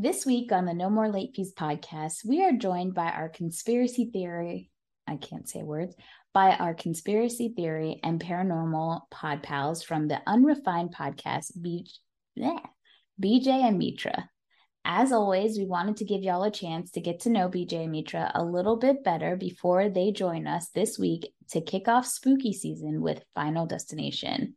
This week on the No More Late Fees podcast, we are joined by our conspiracy theory, I can't say words, by our conspiracy theory and paranormal pod pals from the Unrefined podcast, B- bleh, BJ and Mitra. As always, we wanted to give y'all a chance to get to know BJ and Mitra a little bit better before they join us this week to kick off spooky season with Final Destination.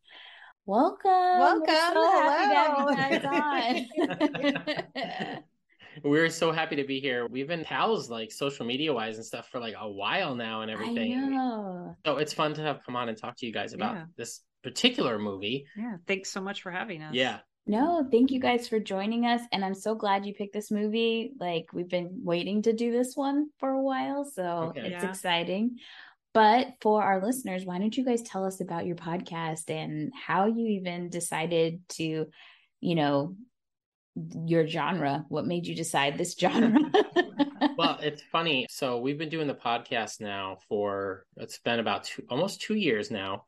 Welcome. Welcome. We're so happy to have you guys on. We're so happy to be here. We've been pals like social media wise and stuff for like a while now and I everything. know. So it's fun to have come on and talk to you guys about Yeah. this particular movie. Yeah. Thanks so much for having us. Yeah. No, thank you guys for joining us. And I'm so glad you picked this movie. Like, we've been waiting to do this one for a while. So Okay. it's Yeah. exciting. But for our listeners, why don't you guys tell us about your podcast and how you even decided to, you know, your genre? What made you decide this genre? Well, it's funny. So we've been doing the podcast now for it's been about two almost two years now.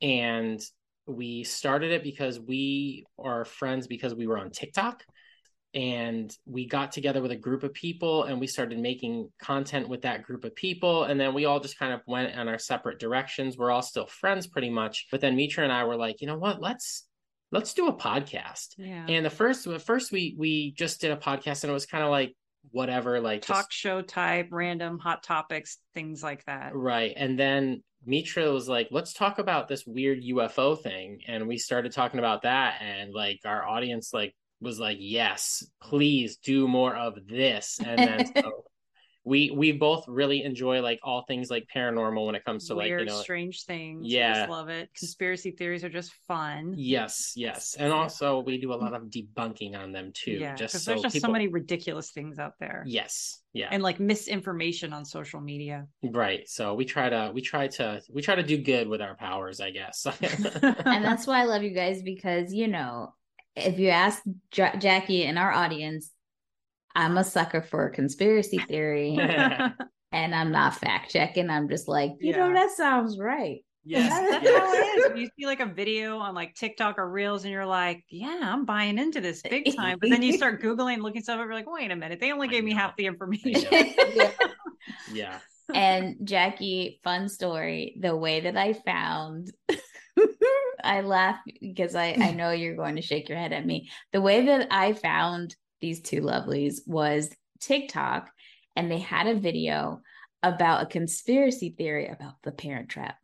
And we started it because we are friends because we were on TikTok and we got together with a group of people and we started making content with that group of people and then we all just kind of went in our separate directions we're all still friends pretty much but then mitra and i were like you know what let's let's do a podcast Yeah. and the first at first we we just did a podcast and it was kind of like whatever like just- Talk show type, random hot topics, things like that. Right. And then Mitra was like, let's talk about this weird UFO thing. And we started talking about that. And like our audience like was like, yes, please do more of this. And then so we we both really enjoy like all things like paranormal when it comes to Weird, like, you know, strange things. Yeah. I just love it. Conspiracy theories are just fun. yes, yes. And also we do a lot of debunking on them too. Yeah. just Because so there's just people... so many ridiculous things out there. Yes. Yeah. And like misinformation on social media. right. So we try to we try to we try to do good with our powers, I guess. and that's why I love you guys because you know, if you ask Ja- Jackie in our audience, I'm a sucker for conspiracy theory, and I'm not fact checking. I'm just like, you know, that sounds right. yes. That's yes. how it is. When you see like a video on like TikTok or Reels, and you're like, "Yeah, I'm buying into this big time." But then you start googling, looking stuff up, you're like, "Wait a minute, they only gave me half the information." Yeah. and Jackie, fun story. The way that I found, I laugh because I I know you're going to shake your head at me. The way that I found these two lovelies was TikTok, and they had a video about a conspiracy theory about the Parent Trap.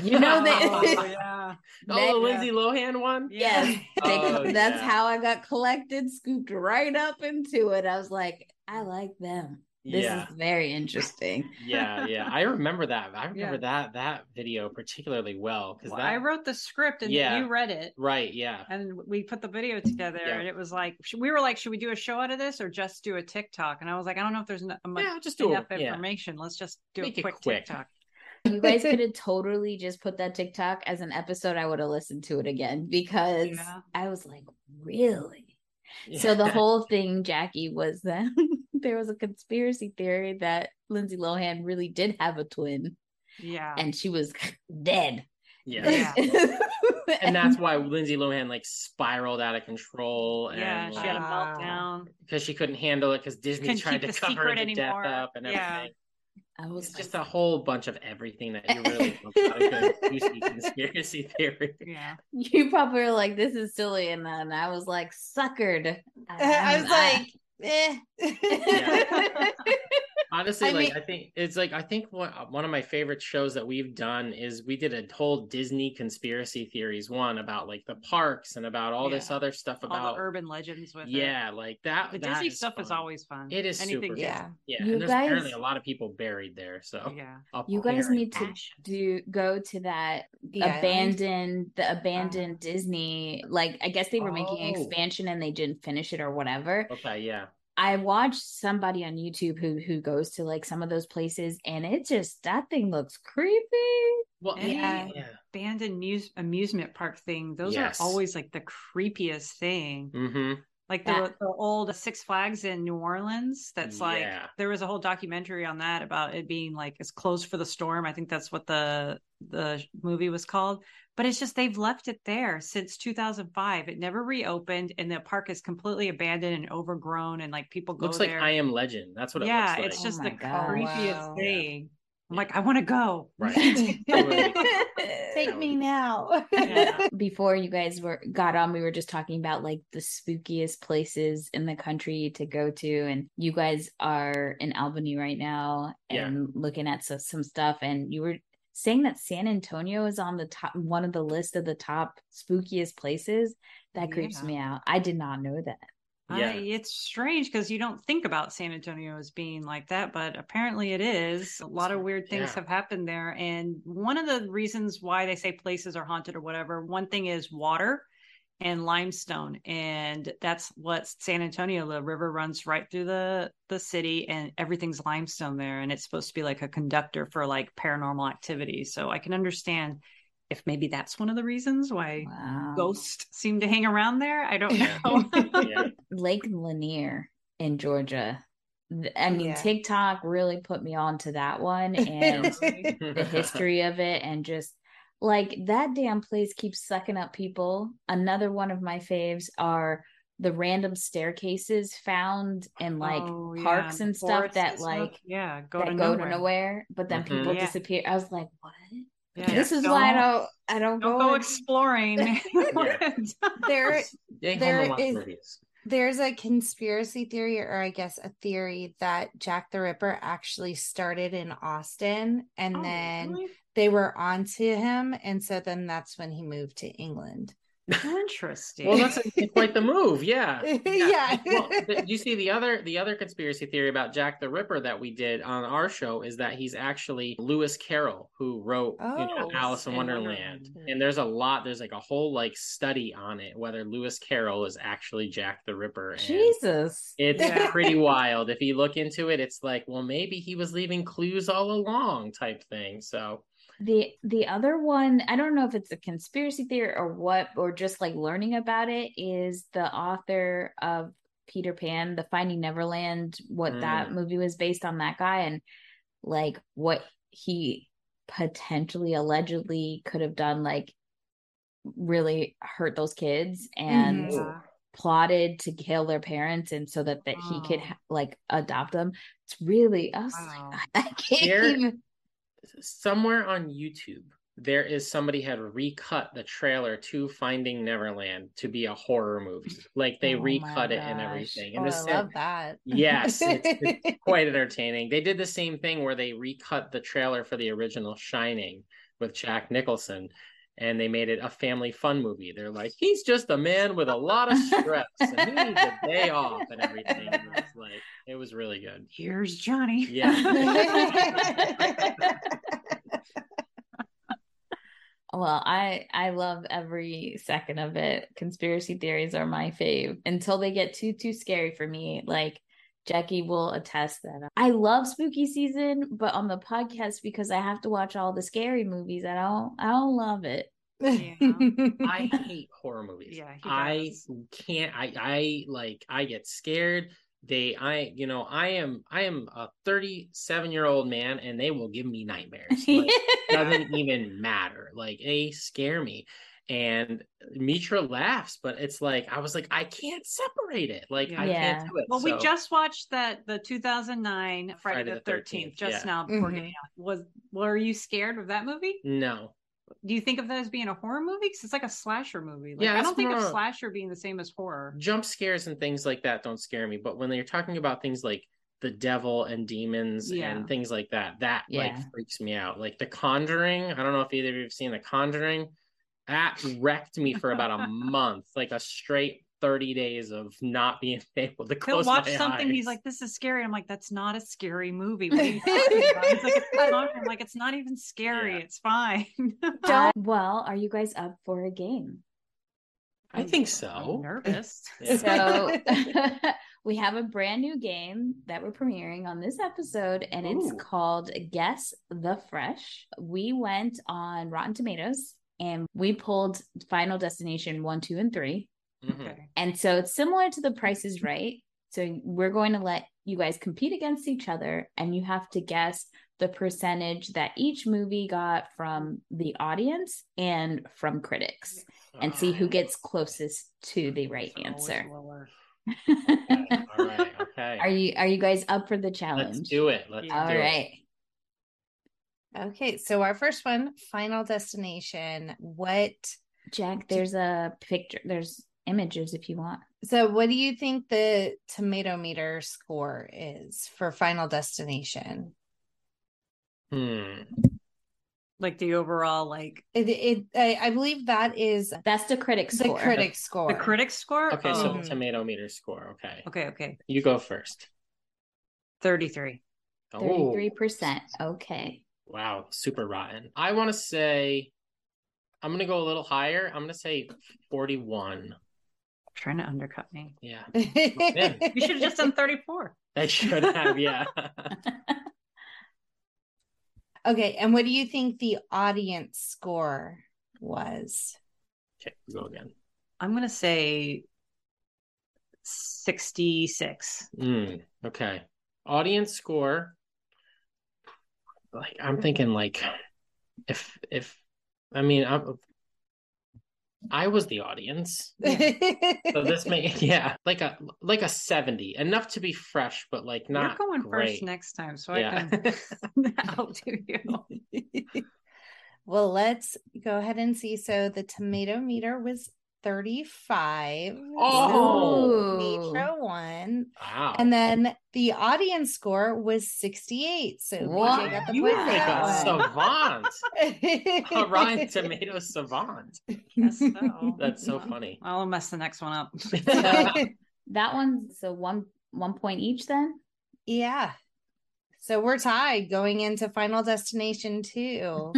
You know that. oh, yeah. Oh, They- the Lindsay Lohan one? Yes, they, Oh, that's yeah. how I got collected, scooped right up into it. I was like, I like them. This yeah. is very interesting. yeah, yeah. I remember that. I remember Yeah. that that video particularly well because Well, I wrote the script and Yeah. you read it. right. Yeah, And we put the video together, Yeah. and it was like we were like, "Should we do a show out of this or just do a TikTok?" And I was like, "I don't know if there's n- much yeah. Just do enough it. Yeah. information. Let's just do Make a quick, quick. TikTok." You guys could have totally just put that TikTok as an episode. I would have listened to it again because Yeah. I was like, really? So the whole thing, Jackie, was that there was a conspiracy theory that Lindsay Lohan really did have a twin Yeah, and she was dead. yeah. Yeah. and that's why Lindsay Lohan like spiraled out of control. yeah. and She had a meltdown. because she couldn't handle it because Disney Couldn't tried to cover secret the death up and Yeah. everything. I was It's just a whole bunch of everything that you really love about a good juicy conspiracy theory. Yeah, you probably were like, this is silly. And then I was like, suckered. I was Um, like, eh. Honestly, I like mean- I think it's like I think one one of my favorite shows that we've done is we did a whole Disney conspiracy theories one about like the parks and about all this other stuff all about the urban legends with it. yeah, like that. The that Disney is stuff is always fun. It is Anything. super Yeah. fun. Yeah, You and there's guys- apparently a lot of people buried there. So Yeah. I'll You guys need to ashes. do go to that The island? abandoned the uh-huh. abandoned Disney like I guess they were making an Oh. expansion and they didn't finish it or whatever. Okay, yeah. I watched somebody on YouTube who who goes to like some of those places and it just that thing looks creepy. Well, Yeah. yeah. Abandoned muse- amusement park thing. Those Yes. are always like the creepiest thing. Mm-hmm. Like the, That- the old Six Flags in New Orleans. That's like Yeah. there was a whole documentary on that about it being like it's closed for the storm. I think that's what the the movie was called. But it's just they've left it there since 2005. It never reopened, and the park is completely abandoned and overgrown, and like people go looks like. I Am Legend. That's what it yeah, looks like. it's just Oh the God. creepiest Wow. thing. I'm like, I want to go. Right. Take me now. Yeah. Before you guys were got on, we were just talking about like the spookiest places in the country to go to, and you guys are in Albany right now Yeah. and looking at so, some stuff, and you were saying that San Antonio is on the top one of the list of the top spookiest places. That creeps Yeah. me out. I did not know that. Yeah. I, it's strange because you don't think about San Antonio as being like that, but apparently it is. A lot of weird things Yeah. have happened there. And one of the reasons why they say places are haunted or whatever, one thing is water and limestone. And that's what San Antonio, the river runs right through the, the city and everything's limestone there. And it's supposed to be like a conductor for like paranormal activity. So I can understand if maybe that's one of the reasons why Wow. ghosts seem to hang around there. I don't know. yeah. Lake Lanier in Georgia. I mean, Yeah. TikTok really put me on to that one and the history of it and just like that damn place keeps sucking up people. Another one of my faves are the random staircases found in like Oh, yeah, parks the and stuff forests that and stuff. like yeah go that to go nowhere. to nowhere, but then Mhm. people Yeah. disappear. I was like, what? Yeah. This is why I don't I don't, don't go. go exploring. there Stay home There and watch is- movies. there's a conspiracy theory or I guess a theory that Jack the Ripper actually started in Austin and Oh, then really? they were onto him and so then that's when he moved to England. Interesting. Well, that's quite the move. Yeah. Yeah. Well, th- you see the other the other conspiracy theory about Jack the Ripper that we did on our show is that he's actually Lewis Carroll who wrote you know, Oh, Alice in in Wonderland. Wonderland. And there's a lot there's like a whole like study on it whether Lewis Carroll is actually Jack the Ripper. And Jesus. It's Yeah. pretty wild. If you look into it, it's like, well, maybe he was leaving clues all along type thing. So The the other one, I don't know if it's a conspiracy theory or what, or just like learning about it, is the author of Peter Pan, the Finding Neverland, what Mm. that movie was based on that guy and like what he potentially allegedly could have done, like really hurt those kids and Mhm. Plotted to kill their parents and so that, that he could ha- like adopt them. It's really us. Wow. I can't even. Somewhere on YouTube, there is somebody had recut the trailer to Finding Neverland to be a horror movie. Like they Oh recut it and everything. Oh, And the I love that. Yes, it's, it's quite entertaining. They did the same thing where they recut the trailer for the original Shining with Jack Nicholson and they made it a family fun movie. They're like, he's just a man with a lot of stress and he needs a day off and everything. And it was like, it was really good. Here's Johnny. Yeah. Well, I I love every second of it. Conspiracy theories are my fave until they get too too scary for me. Like Jackie will attest that I love spooky season, but on the podcast because I have to watch all the scary movies, I don't I don't love it. I hate horror movies. Yeah, I can't. I I like. I get scared. They. I. You know. I am. I am a 37 year old man, and they will give me nightmares. Like, doesn't even matter. Like they scare me. And Mitra laughs, but it's like I was like, I can't separate it. Like I can't do it. Well, we just watched that the 2009 Friday, Friday the the 13th, 13th, just yeah. now before Mhm. getting out. Was were you scared of that movie? no. Do you think of that as being a horror movie? Because it's like a slasher movie. Like, Yeah, I don't think of slasher being the same as horror. jump scares and things like that don't scare me but when you're talking about things like the devil and demons Yeah. and things like that that Yeah. like freaks me out like the conjuring i don't know if either of you have seen the conjuring that wrecked me for about a month like a straight 30 days of not being able to close He'll watch my something. He's like, "This is scary." I'm like, "That's not a scary movie." What are you talking about? He's like, "It's a. I'm like, "It's not even scary. Yeah. It's fine." Well, are you guys up for a game? i think I'm so nervous. So we have a brand new game that we're premiering on this episode, and it's called Guess the Fresh. We went on Rotten Tomatoes and we pulled Final Destination one, two, and three. Mhm. And so it's similar to the Price is Right. So we're going to let you guys compete against each other, and you have to guess the percentage that each movie got from the audience and from critics, and see who Oh, gets closest to the right It's answer. okay. All right. Okay. Are you are you guys up for the challenge? Let's do it. Let's All do right. okay, so our first one, Final Destination. What Jack, there's a picture. There's images if you want. so what do you think the tomato meter score is for Final Destination? Hmm. Like the overall, like It, it I, I believe that is That's the critic the critic score. the critic score. Okay, so Oh, Mhm. tomato meter score. Okay. okay, okay, You go first. thirty-three. Oh, Thirty-three percent. Okay. wow, super rotten. I want to say, I'm gonna go a little higher. I'm gonna say 41. Trying to undercut me. Yeah, You should have just done thirty-four. I should have. Yeah. okay, and what do you think the audience score was? okay, go again. I'm gonna say sixty-six. Mm, okay. Audience score. Like I'm thinking like if if I mean I'm I was the audience. So this may yeah, like a like a 70. Enough to be fresh, but like not You're going great. first next time, so Yeah. I can outdo you. well, let's go ahead and see. So the tomato meter was 35. Oh. Ooh. Mitra won. Wow. And then the audience score was 68. So What? Got the you are like a savant. A Rotten Tomato savant. Guess so. That's so funny. I'll mess the next one up. That one's so one one point each then. yeah. So we're tied going into Final Destination 2.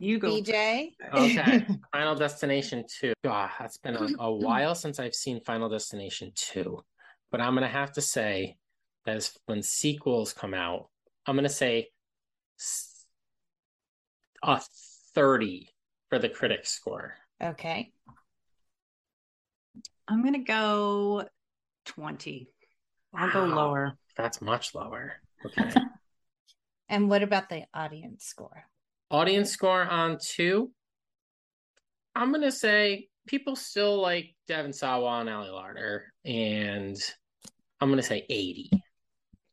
you go. BJ. Okay. Final Destination 2. God, that's been a, a while since I've seen Final Destination 2. But I'm going to have to say that is when sequels come out, I'm going to say a 30 for the critic score. Okay. I'm gonna go twenty. I'll go lower. That's much lower. Okay. And what about the audience score? Audience score on 2. I'm going to say people still like Devon Sawa and Ali Larter. And I'm going to say 80.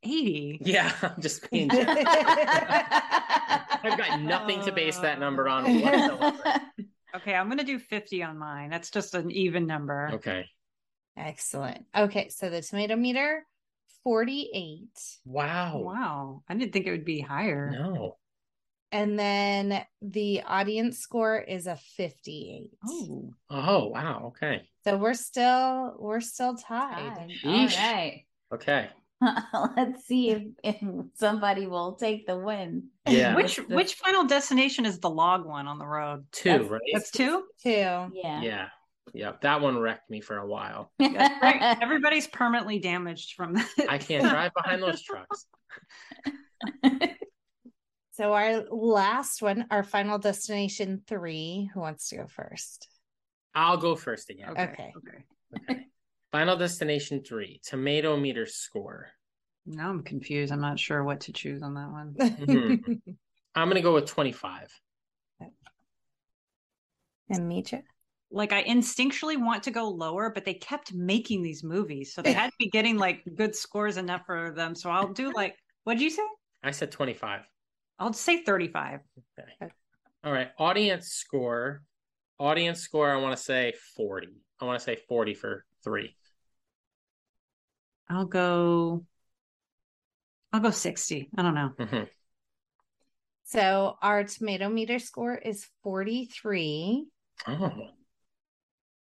Eighty. Yeah, I'm just being I've got nothing to base that number on uh. whatsoever. Okay, I'm gonna do fifty on mine. That's just an even number. Okay. Excellent. Okay, so the tomato meter 48. Wow. Wow, I didn't think it would be higher. No. And then the audience score is a 58. Oh, Oh, wow. Okay. So we're still we're still tied. Tied. All Sheesh. right. Okay. Let's see if, if somebody will take the win. Yeah. which the- which final destination is the log one on the road? Two, That's- right? That's two. Two. Yeah. Yeah. Yep. That one wrecked me for a while. Right, Everybody's permanently damaged from that. I can't drive behind those trucks. So our last one, our final destination three. Who wants to go first? I'll go first again. Okay. Okay. Okay. Okay. Final Destination 3, tomato meter score. Now I'm confused. I'm not sure what to choose on that one. Mhm. I'm going to go with 25. and Mitra. Like I instinctually want to go lower, but they kept making these movies, so they had to be getting like good scores enough for them. So I'll do like, what'd you say? I said 25. I'll say 35. Okay. All right. Audience score. Audience score, I want to say 40. I want to say 40 for three. I'll go. I'll go 60. I don't know. Mhm. So our tomato meter score is 43 Oh,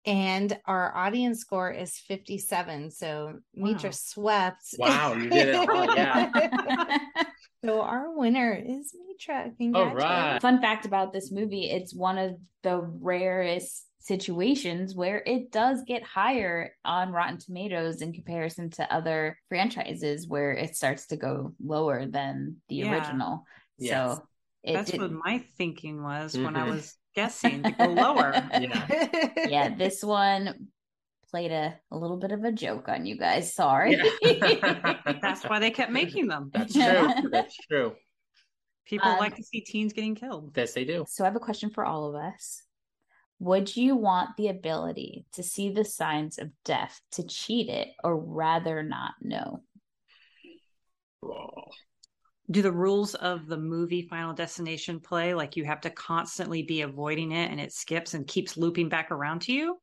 and our audience score is 57. So Mitra Wow. swept. Wow, you did it all, yeah. so our winner is Mitra. all Congratulations. Fun fact about this movie it's one of the rarest situations where it does get higher on Rotten Tomatoes in comparison to other franchises where it starts to go lower than the Yeah. original. Yes. So it That's did, what my thinking was when I Mhm. was guessing to go lower. Yeah. yeah, this one played a, a little bit of a joke on you guys. Sorry. Yeah. That's why they kept making them. That's true. That's true. People Um, like to see teens getting killed. Yes, they do. so I have a question for all of us. Would you want the ability to see the signs of death to cheat it or rather not know? Oh. Do the rules of the movie Final Destination play? Like you have to constantly be avoiding it and it skips and keeps looping back around to you?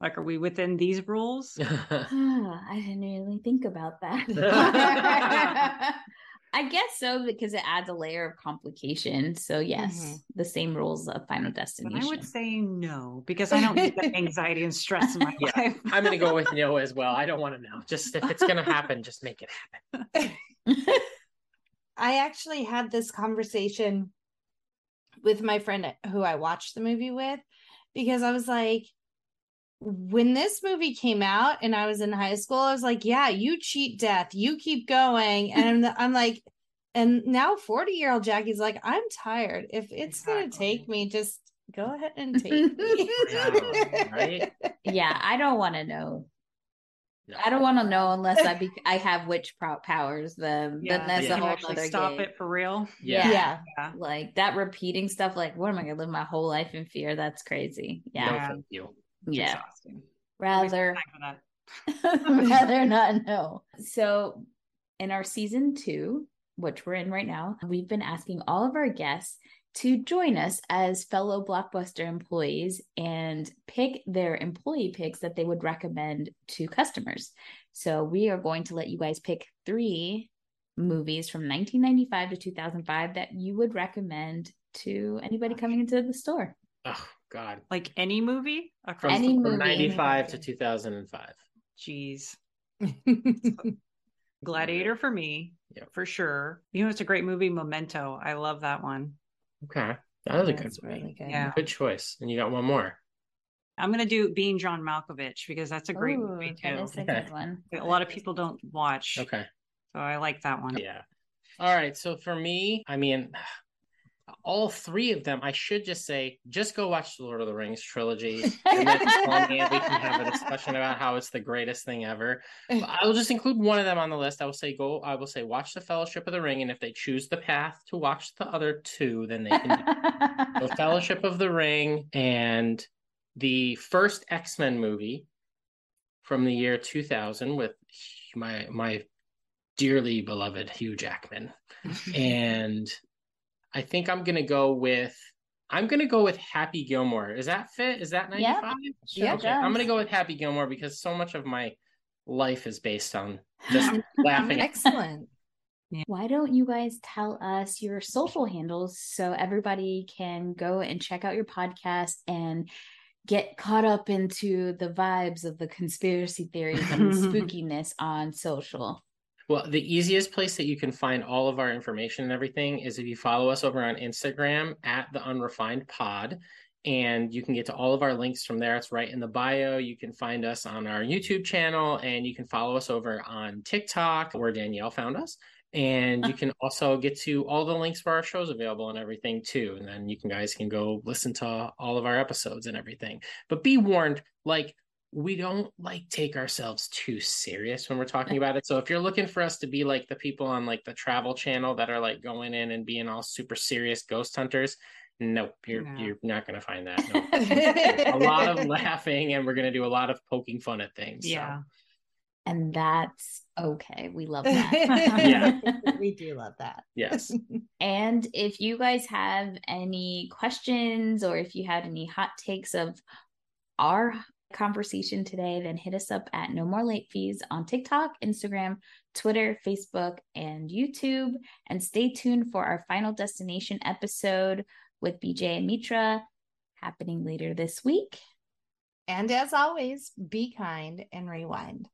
Like, are we within these rules? I didn't really think about that. I guess so because it adds a layer of complication. So yes, Mhm. the same rules of Final But Destination. I would say no because I don't need that anxiety and stress in my Yeah. life. I'm gonna go with no as well. I don't want to know. Just if it's gonna happen, just make it happen. I actually had this conversation with my friend who I watched the movie with because I was like, when this movie came out and I was in high school, I was like, yeah, you cheat death, you keep going. And I'm, I'm like, and now 40 year old Jackie's like, I'm tired. If it's going to take me, just go ahead and take me. Yeah, right? yeah, I don't want to know. No. I don't want to know unless I be I have witch powers. Then Yeah, then that's Yeah. a whole other stop game. it for real. Yeah. yeah. Yeah. Like that repeating stuff. Like, what am I gonna live my whole life in fear? That's crazy. No, Yeah, thank you. It's yeah. exhausting. Rather time for that. rather not know. So, in our season two, which we're in right now, we've been asking all of our guests to join us as fellow Blockbuster employees and pick their employee picks that they would recommend to customers. So, we are going to let you guys pick three movies from 1995 to 2005 that you would recommend to anybody coming into the store. Oh God. Like any movie across Any the From movie. 95 to 2005. Jeez. Gladiator for me, Yeah. for sure. You know, it's a great movie, Memento. I love that one. Okay. That was a good That's movie. really good. Yeah. Good choice. And you got one more. I'm gonna do Being John Malkovich because that's a great Ooh, movie too. is a Okay. good one. A lot of people don't watch, Okay. so I like that one. Yeah. All right. So for me, I mean, all three of them, I should just say, just go watch the Lord of the Rings trilogy. And then call me and we can have a discussion about how it's the greatest thing ever. But I will just include one of them on the list. I will say, go, I will say, watch the Fellowship of the Ring. And if they choose the path to watch the other two, then they can the Fellowship of the Ring and the first X Men movie from the year 2000 with my my dearly beloved Hugh Jackman. and I think I'm gonna go with I'm gonna go with Happy Gilmore. Is that fit? Is that Yeah. 95? Sure okay, I'm gonna go with Happy Gilmore because so much of my life is based on just laughing. at Excellent. Why don't you guys tell us your social handles so everybody can go and check out your podcast and get caught up into the vibes of the conspiracy theories and the spookiness on social? Well, the easiest place that you can find all of our information and everything is if you follow us over on Instagram at the unrefined pod. And you can get to all of our links from there. It's right in the bio. You can find us on our YouTube channel and you can follow us over on TikTok where Danielle found us. And you ah. can also get to all the links for our shows available and everything too. And then you can guys can go listen to all of our episodes and everything. But be warned, like we don't like take ourselves too serious when we're talking about it. So if you're looking for us to be like the people on like the travel channel that are like going in and being all super serious ghost hunters, nope, you're No. you're not gonna find that. No. a lot of laughing and we're gonna do a lot of poking fun at things. so. Yeah. And that's okay. We love that. Yeah. we do love that. Yes. And if you guys have any questions or if you had any hot takes of our conversation today, then hit us up at No More Late Fees on TikTok, Instagram, Twitter, Facebook, and YouTube. And stay tuned for our final destination episode with BJ and Mitra happening later this week. And as always, be kind and rewind.